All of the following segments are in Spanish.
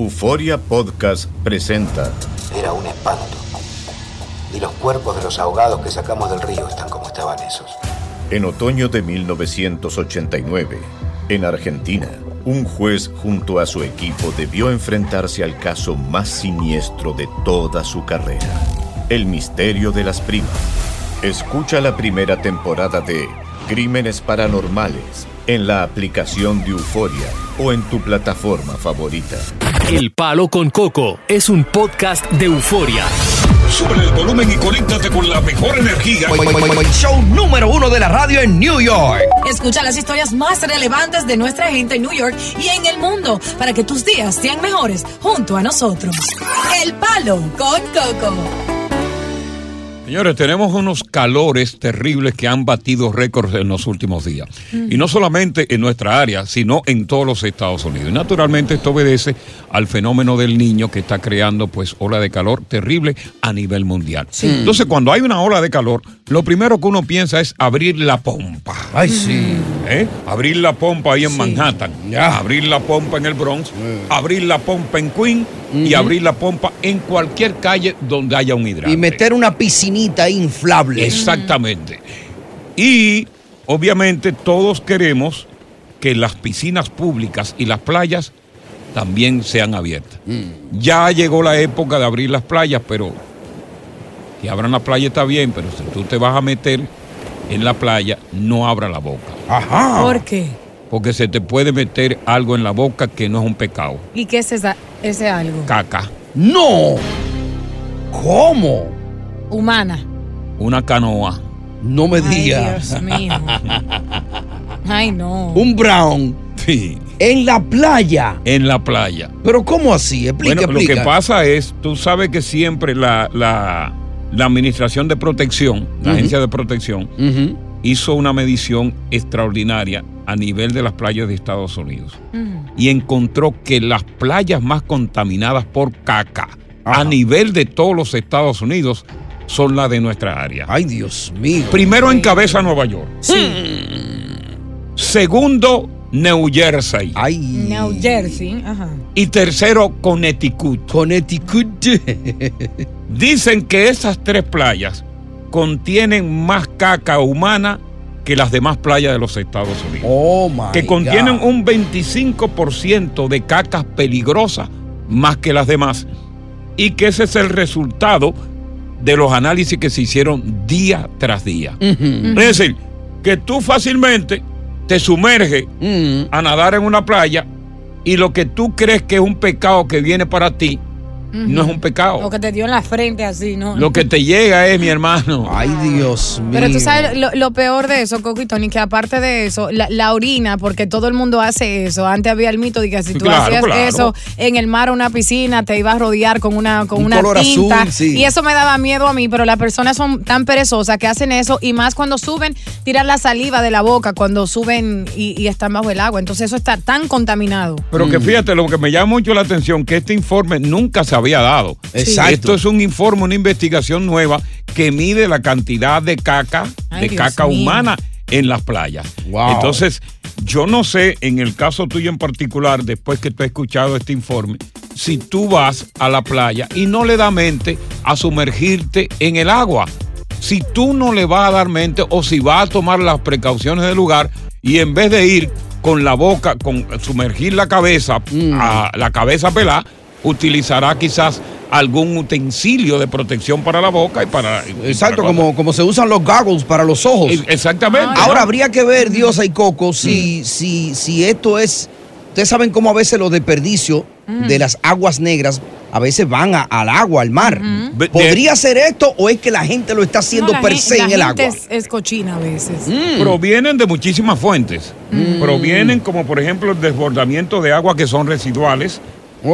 Euforia Podcast presenta. Era un espanto. Y los cuerpos de los ahogados que sacamos del río están como estaban esos. En otoño de 1989, en Argentina, un juez junto a su equipo debió enfrentarse al caso más siniestro de toda su carrera, el misterio de las primas. Escucha la primera temporada de Crímenes Paranormales en la aplicación de Euforia o en tu plataforma favorita. El Palo con Coco es un podcast de euforia. Sube el volumen y conéctate con la mejor energía. Show número uno de la radio en New York. Escucha las historias más relevantes de nuestra gente en New York y en el mundo para que tus días sean mejores junto a nosotros. El Palo con Coco. Señores, tenemos unos calores terribles que han batido récords en los últimos días. Y no solamente en nuestra área, sino en todos los Estados Unidos. Y naturalmente esto obedece al fenómeno del niño que está creando pues ola de calor terrible a nivel mundial. Entonces, cuando hay una ola de calor, lo primero que uno piensa es abrir la pompa. Ay, sí. ¿Eh? Abrir la pompa ahí en Manhattan, Ya. abrir la pompa en el Bronx, abrir la pompa en Queen y abrir la pompa en cualquier calle donde haya un hidrante. Y meter una inflable. Exactamente. Y obviamente todos queremos que las piscinas públicas y las playas también sean abiertas. Mm. Ya llegó la época de abrir las playas, pero que abran la playa está bien, pero si tú te vas a meter en la playa, no abra la boca. Ajá. ¿Por qué? Porque se te puede meter algo en la boca que no es un pecado. ¿Y qué es esa- ese algo? Caca. No. ¿Cómo? Humana. Una canoa. No me Ay, digas. Dios mío. Ay, no. Un brown Sí. en la playa. En la playa. Pero ¿cómo así? Explica, Bueno, lo que pasa es, tú sabes que siempre la, la- la Administración de Protección, la. Agencia de Protección, hizo una medición extraordinaria a nivel de las playas de Estados Unidos y encontró que las playas más contaminadas por caca a nivel de todos los Estados Unidos son las de nuestra área. Ay, Dios mío. Primero encabeza Nueva York. Segundo, New Jersey. Ay. New Jersey. Ajá. Y tercero, Connecticut. Connecticut. Dicen que esas tres playas contienen más caca humana que las demás playas de los Estados Unidos. Oh, my que contienen God. un 25% de cacas peligrosas más que las demás. Y que ese es el resultado de los análisis que se hicieron día tras día. Es decir, que tú fácilmente te sumerges a nadar en una playa y lo que tú crees que es un pecado que viene para ti, no es un pecado. Lo que te dio en la frente así, ¿no? Lo que te llega es, mi hermano. Ay, Dios mío. Pero tú sabes lo, lo peor de eso, Coco y Tony, que aparte de eso, la, la orina, porque todo el mundo hace eso. Antes había el mito de que si tú claro, hacías claro. eso en el mar o una piscina, te ibas a rodear con una, con Un una color tinta. azul, sí. Y eso me daba miedo a mí, pero las personas son tan perezosas que hacen eso y más cuando suben, tiran la saliva de la boca cuando suben y, y están bajo el agua. Entonces eso está tan contaminado. Pero Mm. que fíjate, lo que me llama mucho la atención, que este informe nunca se había dado. Exacto. Esto es un informe, una investigación nueva que mide la cantidad de caca, Ay, de Dios caca mío. humana en las playas. Wow. Entonces, yo no sé, en el caso tuyo en particular, después que tú has escuchado este informe, si tú vas a la playa y no le da mente a sumergirte en el agua. Si tú no le vas a dar mente o si vas a tomar las precauciones del lugar y en vez de ir con la boca, con sumergir la cabeza, a la cabeza pelada, utilizará quizás algún utensilio de protección para la boca y para... Exacto, para- como, como se usan los goggles para los ojos. Exactamente. Ahora habría que ver, Diosa y Coco, si, si, si esto es. Ustedes saben cómo a veces los desperdicios de las aguas negras a veces van a- al agua, al mar. ¿Podría ser esto o es que la gente lo está haciendo No, per se en el agua? Es, es cochina a veces. Provienen de muchísimas fuentes. Mm. Provienen como por ejemplo el desbordamiento de aguas que son residuales,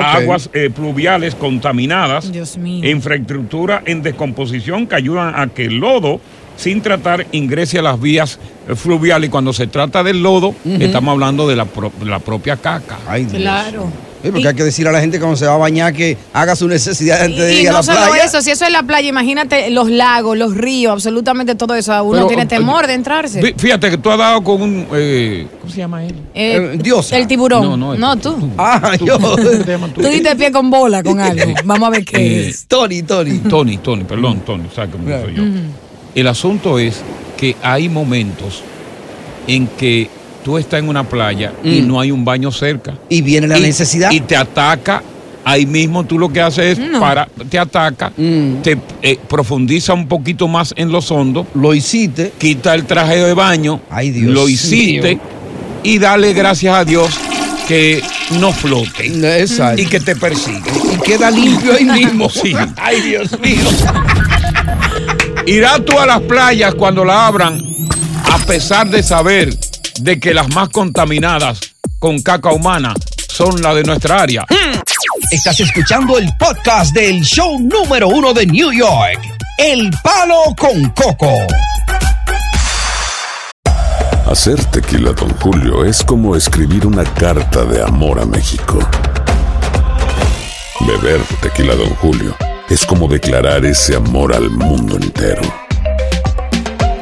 Aguas eh, pluviales contaminadas, Dios mío. infraestructura en descomposición que ayudan a que el lodo sin tratar ingrese a las vías eh, fluviales y cuando se trata del lodo estamos hablando de la, pro- la propia caca. Ay, Dios. Claro. Sí, porque hay que decir a la gente cuando se va a bañar que haga su necesidad antes de Y, ir a no la solo playa. eso, si eso es la playa, imagínate los lagos, los ríos, absolutamente todo eso. Uno Pero, tiene eh, temor de entrarse. Fí- Fíjate que tú has dado con un... eh, ¿Cómo se llama él? Eh, Eh, Diosa. El tiburón. No, No, no, tú. Ah, yo. Tú diste pie con bola con algo. Vamos a ver qué Eh, es. Tony, Tony. Tony, Tony, perdón, Tony, ¿sabes cómo soy yo? El asunto es que hay momentos en que tú estás en una playa y Mm. no hay un baño cerca. Y viene la Y- necesidad. Y te ataca. Ahí mismo tú lo que haces es No. para, te ataca, Mm. te eh, profundiza un poquito más en los hondos, Lo hiciste. quita el traje de baño, Ay, Dios lo hiciste y dale gracias a Dios que no flote Exacto. y que te persigue. Y queda limpio ahí mismo. Sí. Ay, Dios mío. Irás tú a las playas cuando la abran, a pesar de saber de que las más contaminadas con caca humana son las de nuestra área. Estás escuchando el podcast del show número uno de New York. El Palo con Coco. Hacer tequila, Don Julio, es como escribir una carta de amor a México. Beber tequila, Don Julio, es como declarar ese amor al mundo entero.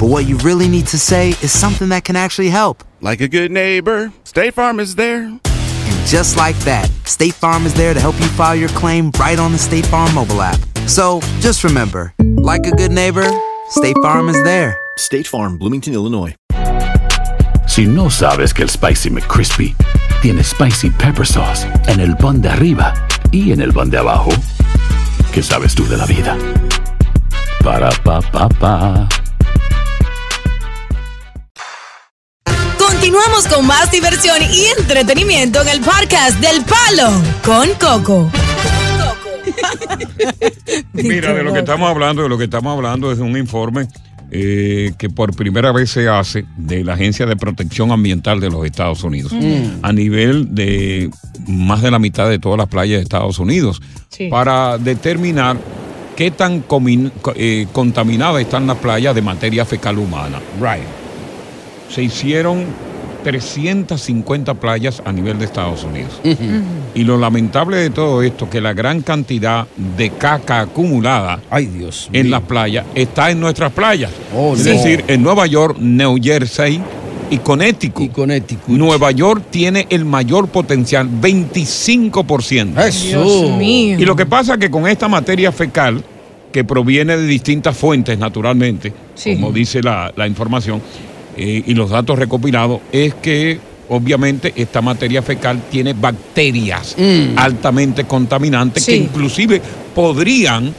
but what you really need to say is something that can actually help. Like a good neighbor, State Farm is there. And just like that, State Farm is there to help you file your claim right on the State Farm mobile app. So just remember, like a good neighbor, State Farm is there. State Farm, Bloomington, Illinois. Si no sabes que el Spicy McCrispy tiene Spicy Pepper Sauce en el pan de arriba y en el pan de abajo, ¿qué sabes tú de la vida? Para, pa, pa, pa. Con más diversión y entretenimiento en el podcast del Palo con Coco. Mira, de lo que estamos hablando, de lo que estamos hablando es de un informe eh, que por primera vez se hace de la Agencia de Protección Ambiental de los Estados Unidos, Mm. a nivel de más de la mitad de todas las playas de Estados Unidos, Sí. para determinar qué tan eh, contaminadas están las playas de materia fecal humana. Right. Se hicieron 350 playas a nivel de Estados Unidos. Y lo lamentable de todo esto, que la gran cantidad de caca acumulada Ay, Dios en mío. las playas está en nuestras playas. Oh, es no. decir, en Nueva York, New Jersey y Connecticut. Y Connecticut. Nueva York tiene el mayor potencial, 25%. Eso. Dios mío. Y lo que pasa es que con esta materia fecal, que proviene de distintas fuentes naturalmente, Sí. como dice la, la información eh, y los datos recopilados, es que obviamente esta materia fecal tiene bacterias Mm. altamente contaminantes que inclusive podrían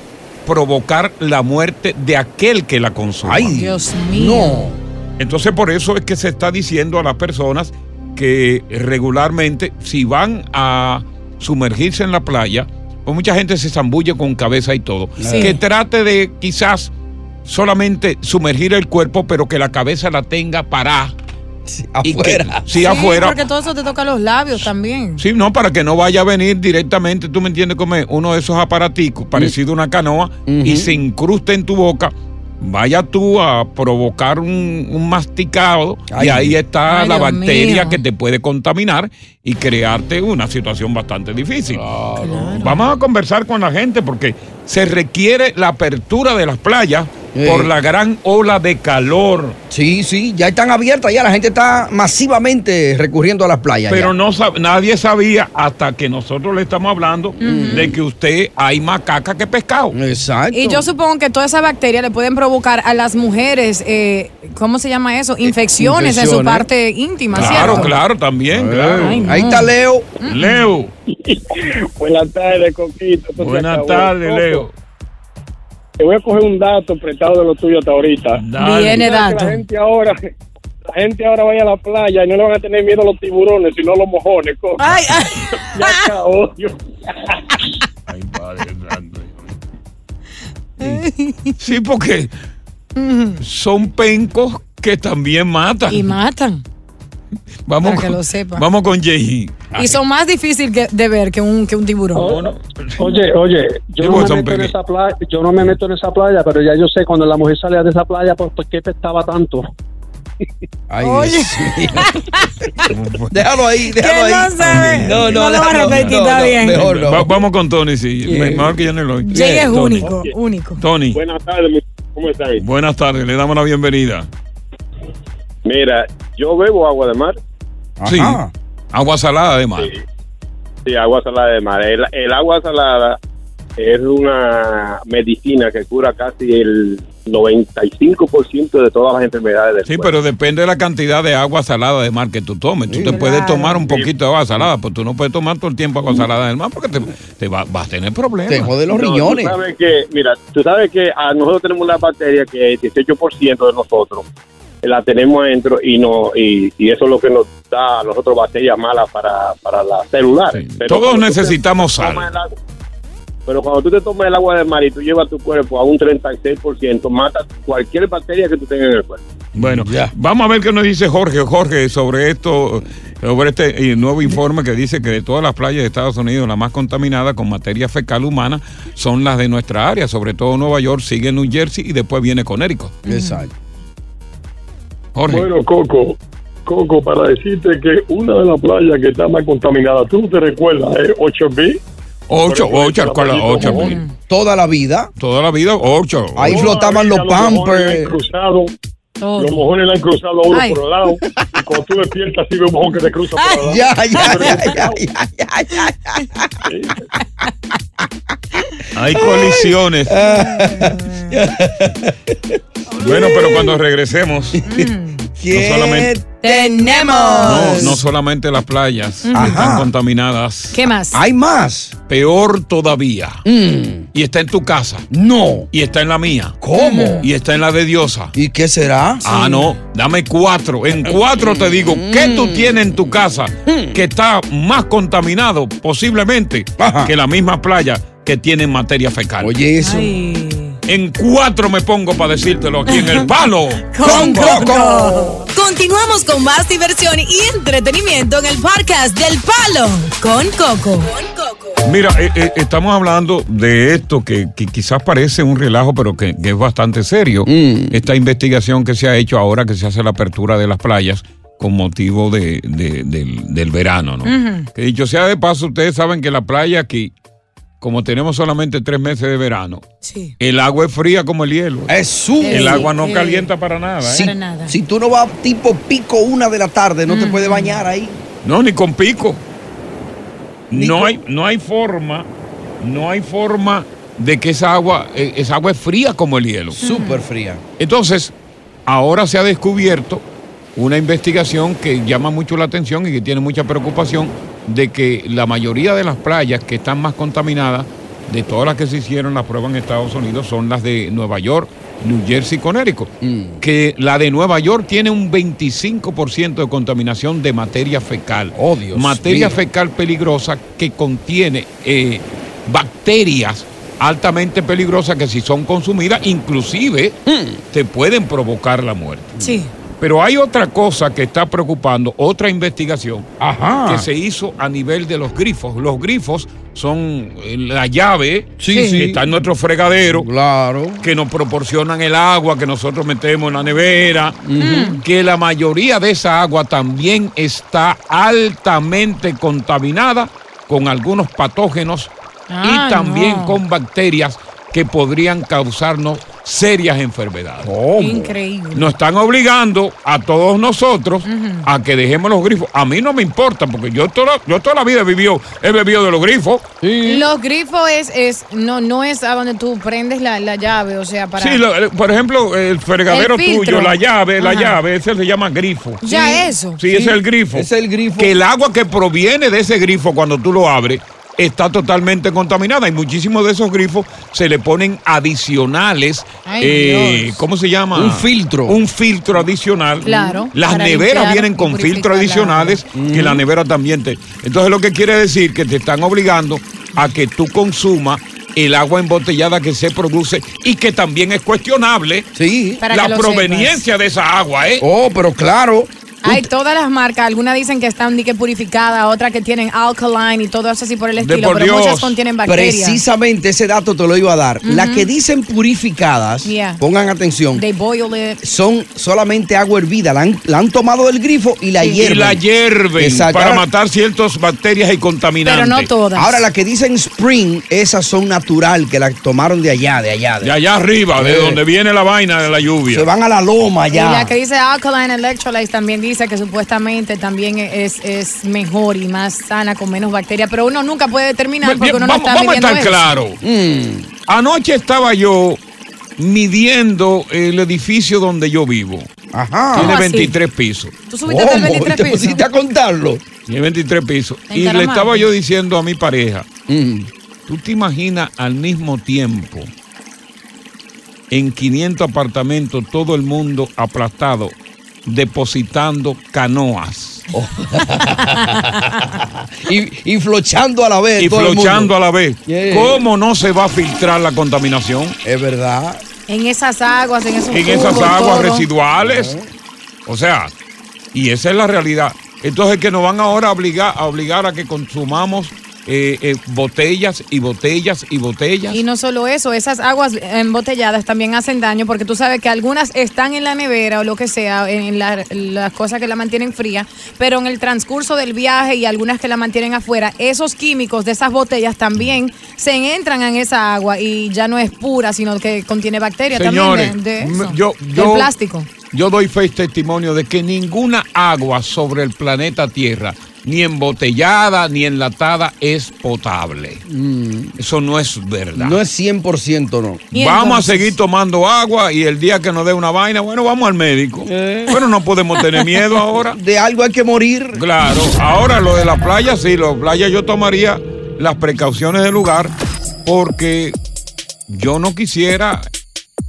provocar la muerte de aquel que la consuma. Ay, Dios mío. No. Entonces por eso es que se está diciendo a las personas que regularmente si van a sumergirse en la playa, pues mucha gente se zambulle con cabeza y todo, Sí. que trate de quizás solamente sumergir el cuerpo, pero que la cabeza la tenga parada. que- afuera. sí, Sí, afuera. Porque todo eso te toca los labios también. Sí, no, para que no vaya a venir directamente, tú me entiendes, como uno de esos aparaticos parecido a una canoa y se incruste en tu boca vaya tú a provocar un, un masticado y ahí está Ay, la Dios bacteria mío. que te puede contaminar y crearte una situación bastante difícil. Vamos a conversar con la gente porque se requiere la apertura de las playas Eh. por la gran ola de calor. Sí, sí, ya están abiertas, ya la gente está masivamente recurriendo a las playas. Pero ya. no sab- nadie sabía hasta que nosotros le estamos hablando de que usted hay macaca que pescado. Exacto. Y yo supongo que todas esas bacterias le pueden provocar a las mujeres, eh, ¿cómo se llama eso? Infecciones, en su parte íntima, Claro, ¿cierto? claro, también, claro. Ay, no. Ahí está Leo. Leo. Buenas tardes, Coquito. Buenas tardes, Coco, Leo. Te voy a coger un dato prestado de lo tuyo hasta ahorita. Dale. Viene dato. La gente ahora, la gente ahora vaya a la playa y no le van a tener miedo a los tiburones, sino a los mojones. Ay, ay. Ya. Dios. Ay, Padre Santo. Sí, porque son pencos que también matan. Y matan. Vamos, para que con, lo sepa. vamos con Jay. Y son más difíciles de ver que un, que un tiburón. Oye, oye, yo no, me meto en esa playa, yo no me meto en esa playa, pero ya yo sé cuando la mujer salía de esa playa, pues, ¿por qué pescaba tanto? Ay, Oye. Déjalo ahí, déjalo ahí. no se- no a déjalo, repetir, está bien. Mejor no. Va- vamos con Tony, sí. Yeah. Me- Mejor que yo no lo oí. Jay es Tony. único, único. Tony, Buenas tardes, ¿cómo están? buenas tardes, le damos la bienvenida. Mira, yo bebo agua de mar. Sí. Ajá. Agua salada, además. Sí, sí, agua salada de mar. El, el agua salada es una medicina que cura casi el 95% de todas las enfermedades del Sí, cuerpo. pero depende de la cantidad de agua salada de mar que tú tomes. Tú te puedes tomar un poquito de agua salada, pero tú no puedes tomar todo el tiempo agua salada del mar porque te, te va- vas a tener problemas. Te jode los No, riñones. Tú sabes que, mira, tú sabes que a nosotros tenemos una bacteria que el 18% de nosotros la tenemos adentro y no y, y eso es lo que nos da a nosotros bacterias malas para, para las celulares. Pero Todos necesitamos sal. agua- pero cuando tú te tomas el agua del mar y tú llevas tu cuerpo a un 36%, mata cualquier bacteria que tú tengas en el cuerpo. Bueno, vamos a ver qué nos dice Jorge. Jorge, sobre esto, sobre este eh, nuevo informe que dice que de todas las playas de Estados Unidos, la más contaminada con materia fecal humana son las de nuestra área, sobre todo Nueva York, sigue New Jersey y después viene Connecticut. Exacto. Jorge. Bueno, Coco, Coco, para decirte que una de las playas que está más contaminada, tú te recuerdas, es 8B. Ocho, ocho, con la ocho. Toda la vida. Toda la vida, ocho. Ahí flotaban los pampers. Cruzado, Todo. los mojones la han cruzado a uno Ay. por el lado. Y cuando tú despiertas, sí ve un mojón que te cruza por el lado. Ya, ya, ya, ya, ya, ya, ya, Hay colisiones. Bueno, pero cuando regresemos, no solamente, Tenemos. no, no solamente las playas Ajá. están contaminadas. ¿Qué más? Hay más. Peor todavía. Y está en tu casa. No. Y está en la mía. ¿Cómo? Y está en la de Diosa. ¿Y qué será? Ah, no. Dame cuatro. En cuatro te digo, ¿qué tú tienes en tu casa que está más contaminado posiblemente Ajá. que la misma playa que tiene materia fecal? Oye, eso. Ay. En cuatro me pongo para decírtelo aquí en el palo. Con Coco. Continuamos con más diversión y entretenimiento en el podcast del Palo con Coco. Mira, eh, eh, estamos hablando de esto que, que quizás parece un relajo, pero que, que es bastante serio. Esta investigación que se ha hecho ahora que se hace la apertura de las playas con motivo de, de- del, del verano, ¿no? Que dicho sea de paso, ustedes saben que la playa aquí, como tenemos solamente tres meses de verano, Sí. el agua es fría como el hielo. Es su. El agua no Sí. calienta para nada. ¿eh? Si, Para nada. si tú no vas tipo pico una de la tarde, no te puedes bañar ahí. No, ni con pico. Ni No con- hay, no hay forma, no hay forma de que esa agua, eh, esa agua es fría como el hielo. Súper fría. Entonces, ahora se ha descubierto una investigación que llama mucho la atención y que tiene mucha preocupación de que la mayoría de las playas que están más contaminadas, de todas las que se hicieron las pruebas en Estados Unidos, son las de Nueva York, New Jersey y Connecticut. Que la de Nueva York tiene un 25% de contaminación de materia fecal. Oh, Dios materia mío. fecal peligrosa que contiene eh, bacterias altamente peligrosas que si son consumidas, inclusive te pueden provocar la muerte. Sí. Pero hay otra cosa que está preocupando, otra investigación Ajá. que se hizo a nivel de los grifos. Los grifos son eh, la llave Sí, que sí. está en nuestro fregadero, Claro. que nos proporcionan el agua que nosotros metemos en la nevera, que la mayoría de esa agua también está altamente contaminada con algunos patógenos Ah, y también no. con bacterias que podrían causarnos serias enfermedades. Increíble. Nos están obligando a todos nosotros a que dejemos los grifos. A mí no me importa, porque yo toda, yo toda la vida he bebido, he bebido de los grifos. Los grifos es, es no, no es a donde tú prendes la, la llave, o sea, para. Sí, lo- por ejemplo, el fregadero El tuyo, la llave, la llave, ese se llama grifo. Ya Sí. eso. Sí, ese es el grifo. Es el grifo. Que el agua que proviene de ese grifo cuando tú lo abres está totalmente contaminada y muchísimos de esos grifos se le ponen adicionales. Ay, eh, Dios. ¿Cómo se llama? Un filtro. Un filtro adicional. Claro, Las neveras limpiar vienen con filtros la adicionales que la nevera también te. Entonces lo que quiere decir que te están obligando a que tú consumas el agua embotellada que se produce y que también es cuestionable Sí. La provenincia de esa agua, ¿eh? Oh, pero claro. Hay todas las marcas, algunas dicen que están ni que purificadas, otras que tienen alkaline y todo eso así por el estilo, por pero Dios. muchas contienen bacterias. Precisamente ese dato te lo iba a dar. Las que dicen purificadas, Yeah. pongan atención, They boil it. son solamente agua hervida. La han, la han tomado del grifo y la Sí. hierven. Y la hierven Exacto. para Ahora- matar ciertas bacterias y contaminantes. Ahora, las que dicen spring, esas son natural, que las tomaron de allá, de allá. De allá arriba, de Eh. donde viene la vaina de la lluvia. Se van a la loma Y ya. la que dice alkaline electrolytes también dice que supuestamente también es, es mejor y más sana, con menos bacterias, pero uno nunca puede determinar porque uno no vamos, está vamos a midiendo estar eso. claros. Mm. Anoche estaba yo midiendo el edificio donde yo vivo. Ajá. Tiene ¿Cómo así? 23 pisos. ¿Tú subiste hasta el 23 ¿Te pisos? pusiste a contarlo? Tiene 23 pisos. Y le estaba yo diciendo a mi pareja, Mm. ¿tú te imaginas al mismo tiempo en 500 apartamentos todo el mundo aplastado depositando canoas? y, y flochando a la vez. y todo el flochando mundo. a la vez. Yeah. ¿Cómo no se va a filtrar la contaminación? Es verdad. En esas aguas, en esos En esas aguas todo. residuales. O sea, y esa es la realidad. Entonces que nos van ahora a obligar a, obligar a que consumamos eh, eh, botellas y botellas y botellas. Y no solo eso, esas aguas embotelladas también hacen daño porque tú sabes que algunas están en la nevera o lo que sea, en la- las cosas que la mantienen fría, pero en el transcurso del viaje y algunas que la mantienen afuera, esos químicos de esas botellas también se entran en esa agua y ya no es pura, sino que contiene bacterias Señores, también de, de m- eso, yo- del yo- plástico. Yo doy fe y testimonio de que ninguna agua sobre el planeta Tierra, ni embotellada ni enlatada, es potable. Eso no es verdad. Mm. No es 100%, no. Vamos a seguir tomando agua y el día que nos dé una vaina, bueno, vamos al médico. Bueno, no podemos tener miedo ahora. De algo hay que morir. Claro, ahora lo de la playa, sí, la playa yo tomaría las precauciones del lugar porque yo no quisiera,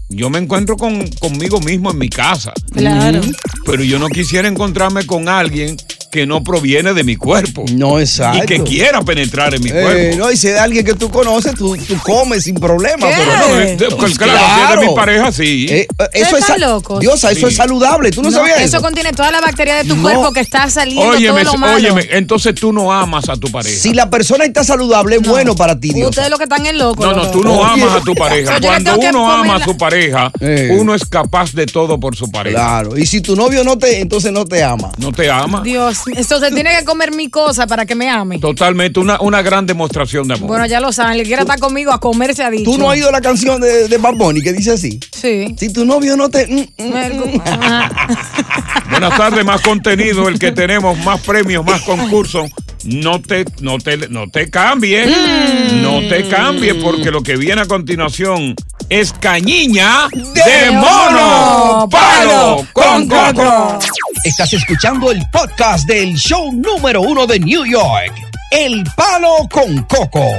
yo me encuentro con, conmigo mismo en mi casa. Claro. Pero yo no quisiera encontrarme con alguien que no proviene de mi cuerpo. No, exacto. Y que quiera penetrar en mi Eh, cuerpo. no, y si es de alguien que tú conoces, tú, tú comes sin problema. ¿Qué? Pero No, eh, pues, claro, si es de mi pareja, sí. Eh, eso es locos? Diosa, eso Sí. es saludable. ¿Tú no, No, sabías eso eso? contiene toda la bacteria de tu No. cuerpo que está saliendo Óyeme, todo lo malo. óyeme, entonces tú no amas a tu pareja. Si la persona está saludable, es bueno para ti, Diosa. Ustedes lo que están en loco. No, no, tú no amas a tu pareja. Cuando uno ama a su pareja, Eh. uno es capaz de todo por su pareja. Claro. Y si tu novio no te, entonces no te ama. No te ama. Dios, eso se tiene que comer mi cosa para que me ame. Totalmente, una, una gran demostración de amor. Bueno, ya lo saben, el que quiera estar conmigo a comer se ha dicho. ¿Tú no has oído la canción de, de Bad Bunny que dice así? Sí. Si tu novio no te... mm, mm, Buenas tardes, más contenido, el que tenemos, más premios, más concursos. No te, no te, no te cambies, no te cambies, porque lo que viene a continuación es cañiña de, mono, palo con coco. Estás escuchando el podcast del show número uno de New York, El Palo con Coco.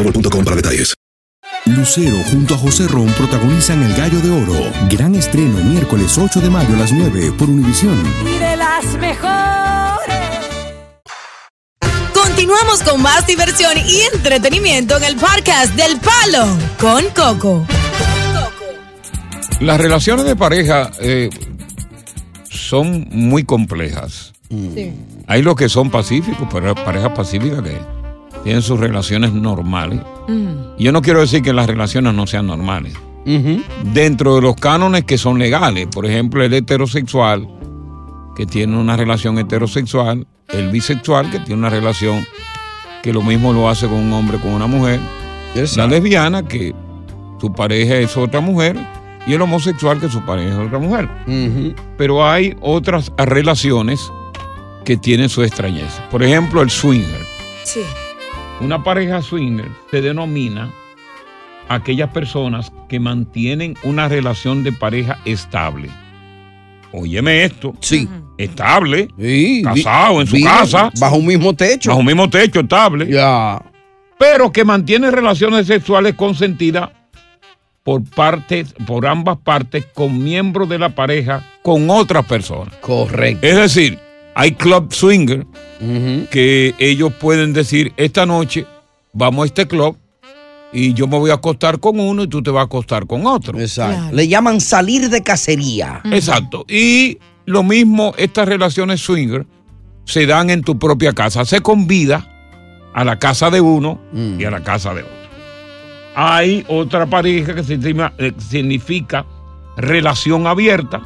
boostmobile.com para detalles. Lucero junto a José Ron protagonizan El Gallo de Oro. Gran estreno miércoles 8 de mayo a las 9 por Univisión. Y de las mejores. Continuamos con más diversión y entretenimiento en el podcast del Palo con Coco. Las relaciones de pareja eh, son muy complejas. Sí. Hay los que son pacíficos, pero parejas pacíficas que tienen sus relaciones normales. Y Yo no quiero decir que las relaciones no sean normales. Dentro de los cánones que son legales, por ejemplo, el heterosexual que tiene una relación heterosexual, el bisexual que tiene una relación que lo mismo lo hace con un hombre con una mujer, la lesbiana que su pareja es otra mujer y el homosexual que su pareja es otra mujer. Pero hay otras relaciones que tienen su extrañeza. Por ejemplo, el swinger. Sí. Una pareja swinger se denomina aquellas personas que mantienen una relación de pareja estable. Óyeme esto. Sí. Estable. Sí, casado en su casa. Bajo un mismo techo. Bajo un mismo techo, estable. Ya. Pero que mantiene relaciones sexuales consentidas por partes, por ambas partes, con miembros de la pareja, con otras personas. Correcto. Es decir, hay club swinger que ellos pueden decir, esta noche vamos a este club y yo me voy a acostar con uno y tú te vas a acostar con otro. Exacto. Le llaman salir de cacería. Exacto. Y lo mismo, estas relaciones swinger se dan en tu propia casa. Se convida a la casa de uno y a la casa de otro. Hay otra pareja que se llama- eh, significa relación abierta.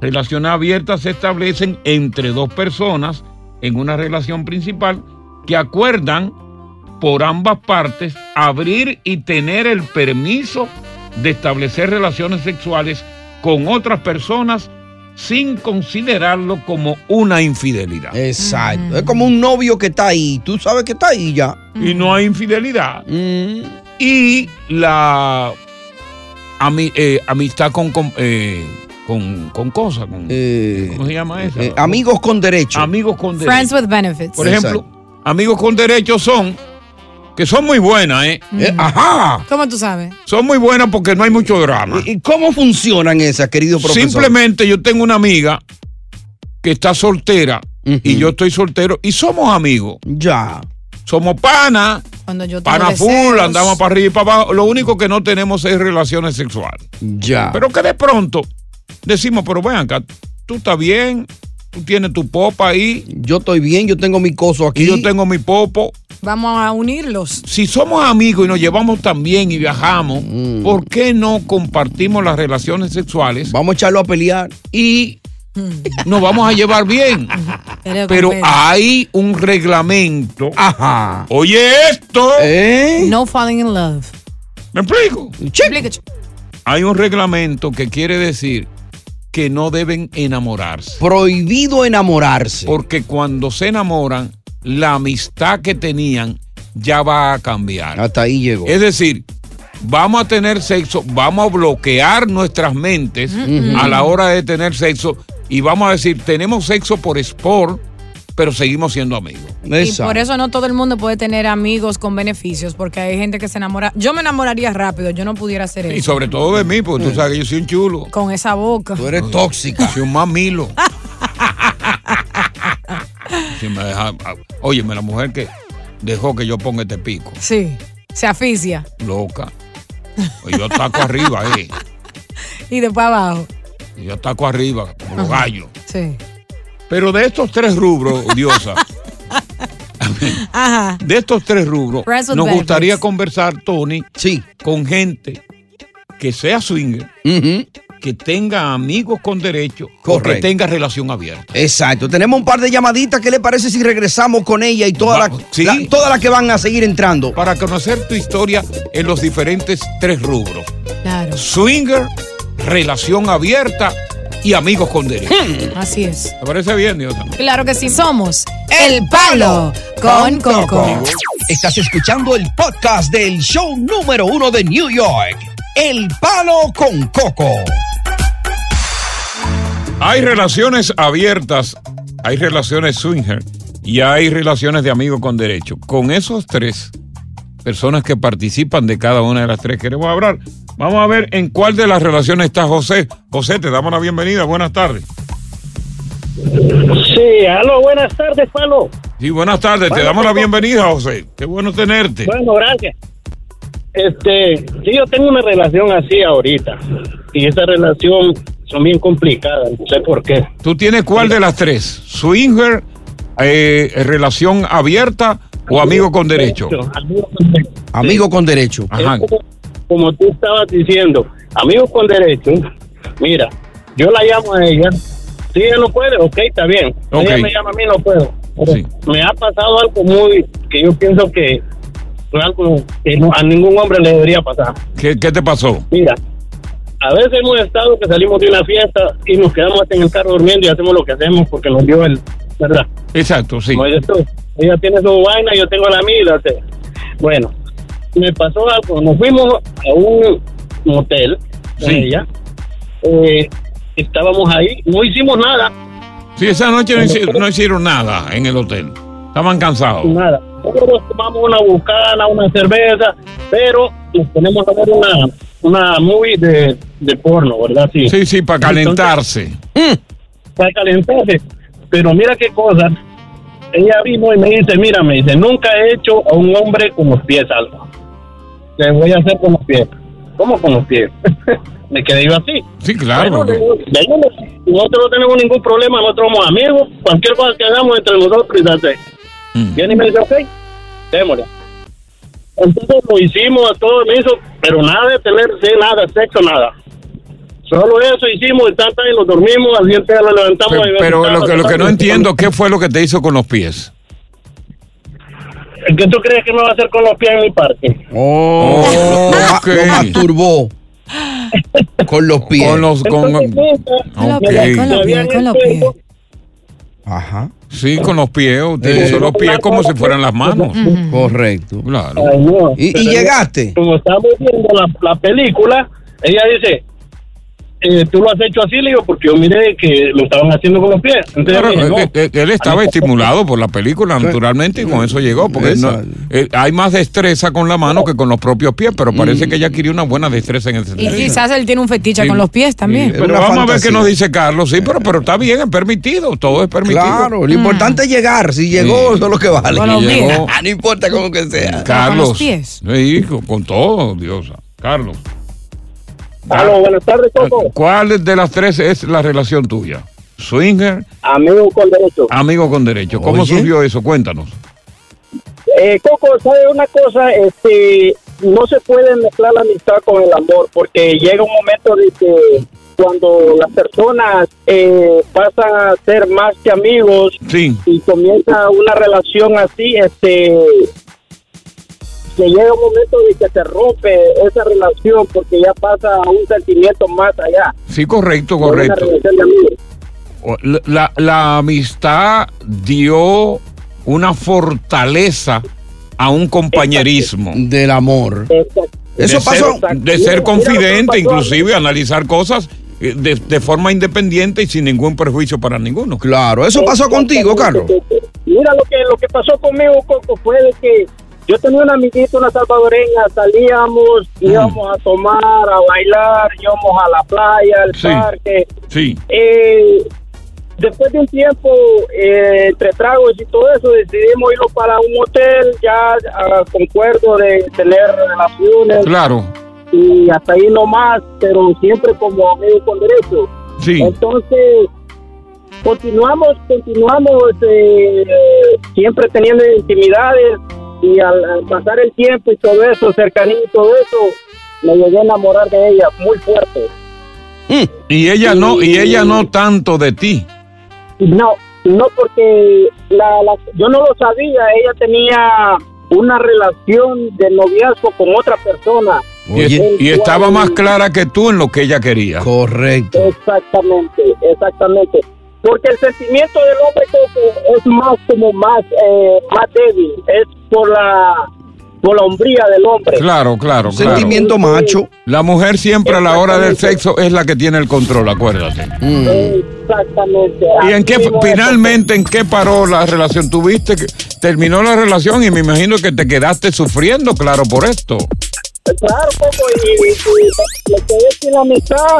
Relaciones abiertas se establecen entre dos personas en una relación principal que acuerdan por ambas partes abrir y tener el permiso de establecer relaciones sexuales con otras personas sin considerarlo como una infidelidad. Exacto. Es como un novio que está ahí. Tú sabes que está ahí ya. Y no hay infidelidad. Y la ami- eh, amistad con, con, eh, con, con cosas. con- ¿Cómo se llama eso? eh, amigos con derecho. Amigos con derecho. Friends with benefits. Por ejemplo, amigos con derechos son, que son muy buenas, ¿eh? ajá. ¿Cómo tú sabes? Son muy buenas porque no hay mucho drama. ¿Y cómo funcionan esas, querido profesor? Simplemente yo tengo una amiga que está soltera y yo estoy soltero y somos amigos. Ya. Somos pana, Cuando yo tengo pana full, andamos para arriba y para abajo. Lo único que no tenemos es relaciones sexuales. Ya. Pero que de pronto decimos, pero ven acá, tú estás bien, tú tienes tu popa ahí. Yo estoy bien, yo tengo mi coso aquí. Y yo tengo mi popo. Vamos a unirlos. Si somos amigos y nos llevamos tan bien y viajamos, ¿por qué no compartimos las relaciones sexuales? Vamos a echarlo a pelear. Y nos vamos a llevar bien. Pero, hay un reglamento. Ajá. Oye esto. No falling in love. ¿Me explico? Explícate. Hay un reglamento que quiere decir que no deben enamorarse. Prohibido enamorarse. Porque cuando se enamoran, la amistad que tenían ya va a cambiar. Hasta ahí llegó. Es decir, vamos a tener sexo, vamos a bloquear nuestras mentes a la hora de tener sexo y vamos a decir, tenemos sexo por sport, pero seguimos siendo amigos. Y por eso no todo el mundo puede tener amigos con beneficios, porque hay gente que se enamora. Yo me enamoraría rápido, yo no pudiera hacer eso. Y sobre todo de mí, porque tú sabes que yo soy un chulo. Con esa boca. Tú eres tóxica. Soy un mamilo. Si me deja- óyeme, la mujer que dejó que yo ponga este pico, Sí, se aficia. loca. Pues yo taco arriba, eh. Y después abajo. Yo taco arriba, como los gallos. Sí. Pero de estos tres rubros, Diosa, Ajá. de estos tres rubros, nos benefits. gustaría conversar, Tony, sí. con gente que sea swinger, que tenga amigos con derecho o que tenga relación abierta. Exacto. Tenemos un par de llamaditas. ¿Qué le parece si regresamos con ella y todas las sí. la- todas las que van a seguir entrando? Para conocer tu historia en los diferentes tres rubros. Claro. Swinger, relación abierta y amigos con derecho. Así es. ¿Te parece bien, Diosa? Claro que sí. Somos El Palo con Coco. Estás escuchando el podcast del show número uno de New York. El Palo con Coco. Hay relaciones abiertas, hay relaciones swinger y hay relaciones de amigos con derecho. Con esos tres personas que participan de cada una de las tres queremos hablar. Vamos a ver en cuál de las relaciones está José. José, te damos la bienvenida. Buenas tardes. Sí, aló, buenas tardes, Palo. Sí, buenas tardes. Te damos la bienvenida, José. Qué bueno tenerte. Bueno, gracias. Este, sí, yo tengo una relación así ahorita. Y esa relación son bien complicadas, no sé por qué. ¿Tú tienes cuál de las tres? ¿Swinger, eh, relación abierta o amigo con derecho? Amigo con derecho. Amigo con derecho. Ajá. Como, tú estabas diciendo, amigos con derecho, mira, yo la llamo a ella. Si ella no puede, ok, está bien. Si Ok. Ella me llama a mí, no puedo. Me ha pasado algo muy que yo pienso que fue algo que no- a ningún hombre le debería pasar. ¿Qué, qué te pasó? Mira, a veces hemos estado que salimos de una fiesta y nos quedamos hasta en el carro durmiendo y hacemos lo que hacemos porque nos dio el, ¿verdad? Exacto, sí. Como ella tiene su vaina, yo tengo la mía. y la sé. Bueno, me pasó algo. Nos fuimos a un motel con Sí. ella. Eh, estábamos ahí, no hicimos nada. Sí, esa noche no hicieron, no hicieron nada en el hotel. Estaban cansados. Nada. Nosotros tomamos una bucana, una cerveza, pero nos ponemos a ver una, una movie de, de porno, ¿verdad? Sí, Sí, sí, para calentarse. para calentarse. Pero mira qué cosa. Ella vino y me dice, mira, me dice, nunca he hecho a un hombre con los pies algo. Le voy a hacer con los pies. ¿Cómo con los pies? me quedé yo así. Sí, claro. Bueno, de ahí no- nosotros no tenemos ningún problema, nosotros somos amigos, cualquier cosa que hagamos entre nosotros y date. Viene y me dice, ok, démosle. Entonces lo hicimos a todo, me hizo, pero nada de tener sí, nada, sexo, nada. Solo eso hicimos, y tanta y nos dormimos, al siguiente lo levantamos. Pero, y pero lo que, lo que no entiendo, ¿qué fue lo que te hizo con los pies? ¿Qué tú crees que me va a hacer con los pies en mi parque? Oh, lo, ma- ok. lo masturbó con los pies. Con los. Con, Entonces, Ok. me habían hecho- Ajá. Sí, con los pies. Utilizó Eh, los pies como si fueran las manos. Correcto. Claro. Ay, no. ¿Y, llegaste? Como estamos viendo la, la película, ella dice, eh, tú lo has hecho así, le digo, porque yo miré que lo estaban haciendo con los pies. Entonces, Claro, yo dije, no. eh, él estaba estimulado por la película, naturalmente, y con eso llegó, porque no- eh, hay más destreza con la mano que con los propios pies, pero parece que ella quería una buena destreza en ese Y sentido. quizás él tiene un fetiche Sí. con los pies también. Pero vamos a ver qué nos dice Carlos, sí, pero, pero está bien, es permitido, todo es permitido. Claro, lo importante es llegar. Si llegó, eso es lo que vale. Con los pies. Llegó. no importa cómo que sea. Carlos. Sí, con, con todo, Diosa. Carlos. Aló, buenas tardes, Coco. ¿Cuál de las tres es la relación tuya? ¿Swinger? Amigo con derecho. Amigo con derecho. ¿Cómo Oye. surgió eso? Cuéntanos. Eh, Coco, ¿sabe una cosa? Este, no se puede mezclar la amistad con el amor, porque llega un momento de que cuando las personas eh, pasan a ser más que amigos y comienza una relación así, este, que llega un momento de que se rompe esa relación porque ya pasa a un sentimiento más allá. Sí, correcto, correcto. La, la- la amistad dio una fortaleza a un compañerismo. Del amor. Eso de pasó. Ser, de ser confidente, inclusive analizar cosas eh, de, de forma independiente y sin ningún perjuicio para ninguno. Claro, eso pasó contigo, Carlos. Mira lo que lo que pasó conmigo Coco fue de que yo tenía una amiguita, una salvadoreña, salíamos, íbamos a tomar, a bailar, íbamos a la playa, al Sí. parque. Sí. Eh, después de un tiempo, eh, entre tragos y todo eso, decidimos irnos para un hotel, ya a concuerdo de tener relaciones. Claro. Y hasta ahí nomás, pero siempre como amigo con derecho. Sí. Entonces, continuamos, continuamos eh, siempre teniendo intimidades y al, al pasar el tiempo y todo eso, cercanía y todo eso, me llegué a enamorar de ella muy fuerte. Y ella no, y ella no tanto de ti. No, no porque la, la- yo no lo sabía, ella tenía una relación de noviazgo con otra persona. Y, estaba más clara que tú en lo que ella quería. Correcto. Exactamente, exactamente. Porque el sentimiento del hombre Coco, es más como más, eh, más débil, es por la, por la hombría del hombre. Claro, claro, claro. Sentimiento macho. La mujer siempre a la hora del sexo es la que tiene el control, acuérdate. Exactamente. ¿Y en qué finalmente en qué paró la relación? Tuviste que terminó la relación y me imagino que te quedaste sufriendo, claro, por esto. Claro, Coco, y, y me quedé sin la amistad,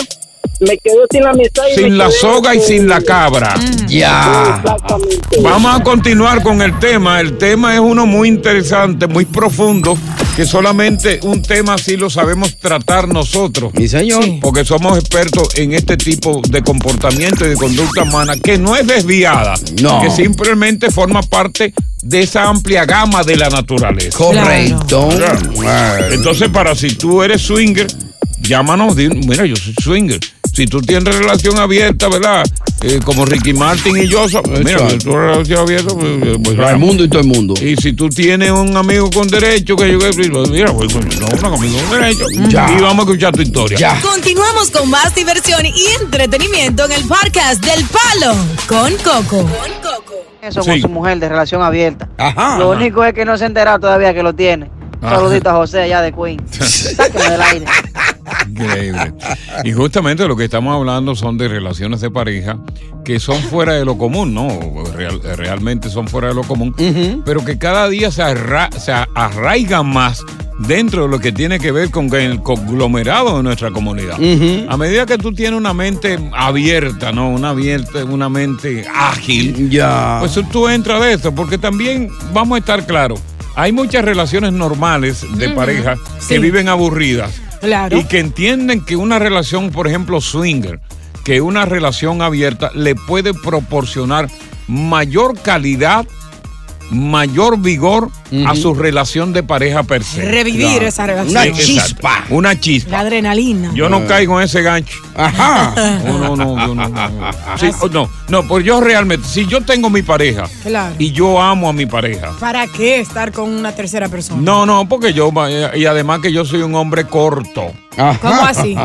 me quedé sin la amistad. y Sin la soga y sin la cabra. Ya. Exactamente. Vamos a continuar con el tema. El tema es uno muy interesante, muy profundo, que solamente un tema así lo sabemos tratar nosotros. Mi señor. Porque somos expertos en este tipo de comportamiento y de conducta humana que no es desviada, No. que simplemente forma parte de esa amplia gama de la naturaleza. Correcto. Claro. Entonces, para si tú eres swinger, llámanos, mira, yo soy swinger. Si tú tienes relación abierta, ¿verdad? Eh, como Ricky Martin y yo, so- mira, Exacto. si tú tienes relación abierta, pues, pues, Para el mundo y todo el mundo. y si tú tienes un amigo con derecho, que yo, pues, mira, pues, no, un amigo con derecho. Ya. Y vamos a escuchar tu historia. Ya. Continuamos con más diversión y entretenimiento en el podcast del Palo con Coco. Eso Sí. con su mujer de relación abierta. Ajá. Lo único es que no se ha enterado todavía que lo tiene. Ajá. Saludito a José allá de Queen. Sáqueme del aire. Increíble. Y justamente lo que estamos hablando son de relaciones de pareja que son fuera de lo común, ¿no? Real- realmente son fuera de lo común, pero que cada día se, arra- se arraigan más dentro de lo que tiene que ver con el conglomerado de nuestra comunidad. A medida que tú tienes una mente abierta, ¿no? Una, abierta, una mente ágil, Ya. pues tú entras de eso, porque también vamos a estar claros, hay muchas relaciones normales de pareja que viven aburridas Y que entienden que una relación, por ejemplo, swinger, que una relación abierta le puede proporcionar mayor calidad, mayor vigor a su relación de pareja per se. Revivir esa relación. Sí, exacto. Una chispa. La adrenalina. Yo no caigo en ese gancho. Ajá. No, no, no, yo no, no, no. Sí, oh, no, no, pues yo realmente, si yo tengo mi pareja Claro. y yo amo a mi pareja, ¿Para qué estar con una tercera persona? no, no, porque yo, y además que yo soy un hombre corto. ¿Cómo así?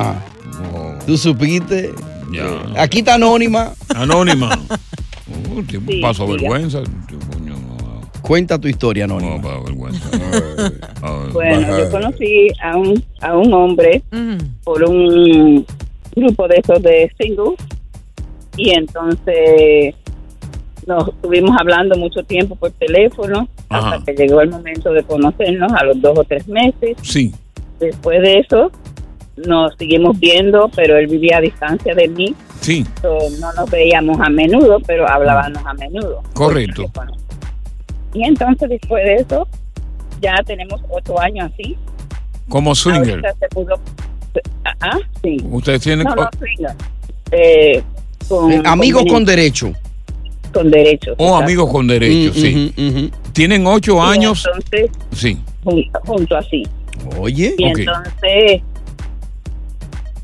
¿Tú supiste? Ya. Aquí está anónima. Anónima. Uh, tiene un Sí, paso sí, ya. Cuenta tu historia, anónima. vergüenza. Bueno, yo conocí a un, a un hombre por un grupo de esos de singles y entonces nos estuvimos hablando mucho tiempo por teléfono Ajá. hasta que llegó el momento de conocernos a los dos o tres meses. Sí. Después de eso nos seguimos viendo, pero él vivía a distancia de mí, Sí, so, no nos veíamos a menudo, pero hablábamos a menudo. correcto. Y entonces después de eso ya tenemos ocho años así. Como swinger. Se pudo. Ah, sí. Ustedes tienen. No, no, swinger. Eh, con, Eh, amigos con derecho. derecho. Con derecho. O exacto. amigos con derecho, Mm, sí. ujú, Tienen ocho Y años. Entonces, Sí. junto, junto así. Oye. Y entonces,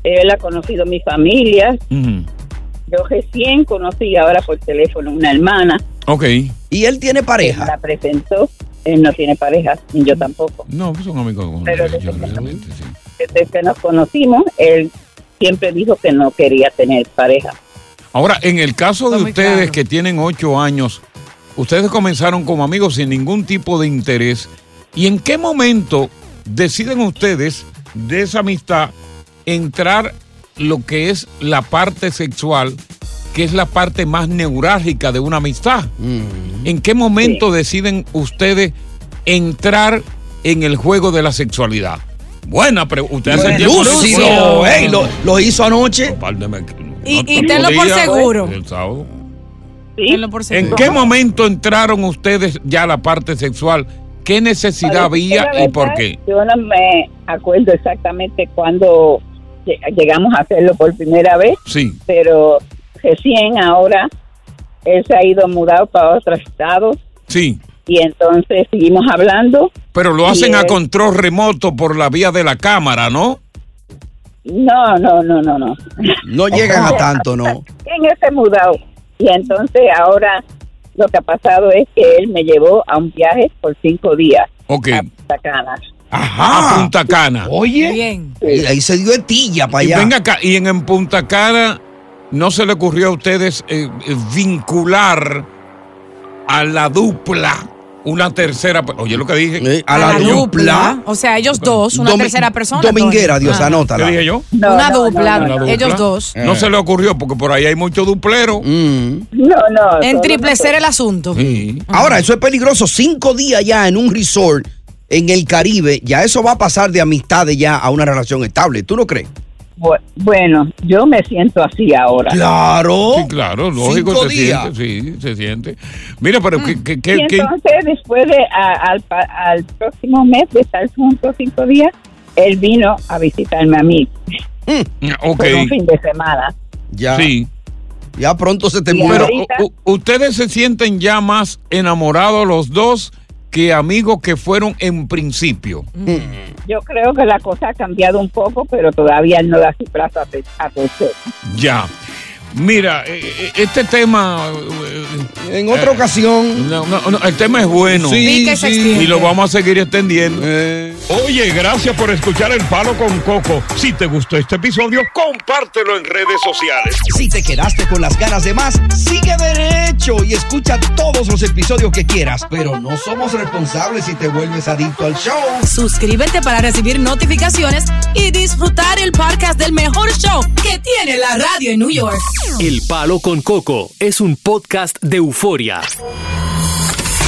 él ha conocido mi familia. Yo recién conocí ahora por teléfono una hermana. Ok. ¿Y él tiene La pareja? presentó. Él no tiene pareja, ni yo tampoco. No, pues son amigos Pero desde que- realmente, sí. Desde que nos conocimos, él siempre dijo que no quería tener pareja. Ahora, en el caso de Está ustedes claro. que tienen ocho años, ustedes comenzaron como amigos sin ningún tipo de interés. ¿Y en qué momento deciden ustedes de esa amistad entrar lo que es la parte sexual, que es la parte más neurálgica de una amistad? ¿En qué momento deciden ustedes entrar en el juego de la sexualidad? Buena pregunta. Usted hace tiempo Lúcido. Lo, lo hizo anoche. Y, tenlo por seguro. el sábado. Tenlo por ¿En qué momento entraron ustedes ya a la parte sexual? ¿Qué necesidad Para había y por qué? Yo no me acuerdo exactamente cuándo lle- llegamos a hacerlo por primera vez, Sí. pero recién ahora él se ha ido mudado para otro estado Sí, y entonces seguimos hablando. pero lo hacen a él- control remoto por la vía de la cámara, ¿no? No, no, no, no, no. No llegan a tanto, ¿no? En ese mudado. Y entonces ahora lo que ha pasado es que él me llevó a un viaje por cinco días. Ok. A Punta Cana. A Punta Cana. Oye, Bien. y ahí se dio etilla para Y allá. venga acá, y en, en Punta Cana, ¿no se le ocurrió a ustedes eh, eh, vincular a la dupla una tercera? Oye, lo que dije. a la dupla. O sea, ellos dos, una Domi- tercera persona. Dominguera. Dios, Ah. anótala. ¿Qué dije yo? Una dupla, ¿Una dupla? ellos dos. No se le ocurrió porque por ahí hay mucho duplero. Mm. No, no. En triplecer el asunto. Ahora, eso es peligroso. Cinco días ya en un resort en el Caribe, ya eso va a pasar de amistades ya a una relación estable. ¿Tú no crees? Bu- Bueno, yo me siento así ahora. Claro. Sí, claro, lógico, Cinco se días. siente, sí, se siente. Mira, pero ¿qué, qué, Y qué- qué- entonces, después de a- al, al próximo mes de estar juntos cinco días, él vino a visitarme a mí Ok. por un fin de semana. Ya. Sí. Ya pronto se te Y muere. Ustedes se sienten ya más enamorados los dos que amigos que fueron en principio. Yo creo que la cosa ha cambiado un poco, pero todavía él no da su brazo a, a. Ya. Mira, eh, eh, este tema. En otra ocasión. No, no, no, el tema es bueno. Sí. Y lo vamos a seguir extendiendo. Oye, gracias por escuchar El Palo con Coco. Si te gustó este episodio, compártelo en redes sociales. Si te quedaste con las ganas de más, sigue derecho y escucha todos los episodios que quieras. Pero no somos responsables si te vuelves adicto al show. Suscríbete para recibir notificaciones y disfrutar el podcast del mejor show que tiene la radio en New York. El Palo con Coco es un podcast de euforia.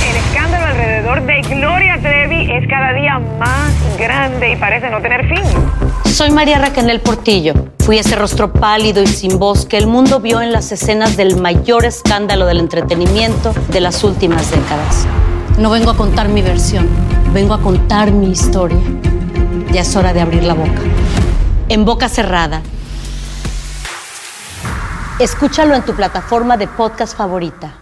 El escándalo alrededor de Gloria Trevi es cada día más grande y parece no tener fin. Soy María Raquel Portillo. Fui ese rostro pálido y sin voz que el mundo vio en las escenas del mayor escándalo del entretenimiento de las últimas décadas. No vengo a contar mi versión, vengo a contar mi historia. Ya es hora de abrir la boca. En boca cerrada. Escúchalo en tu plataforma de podcast favorita.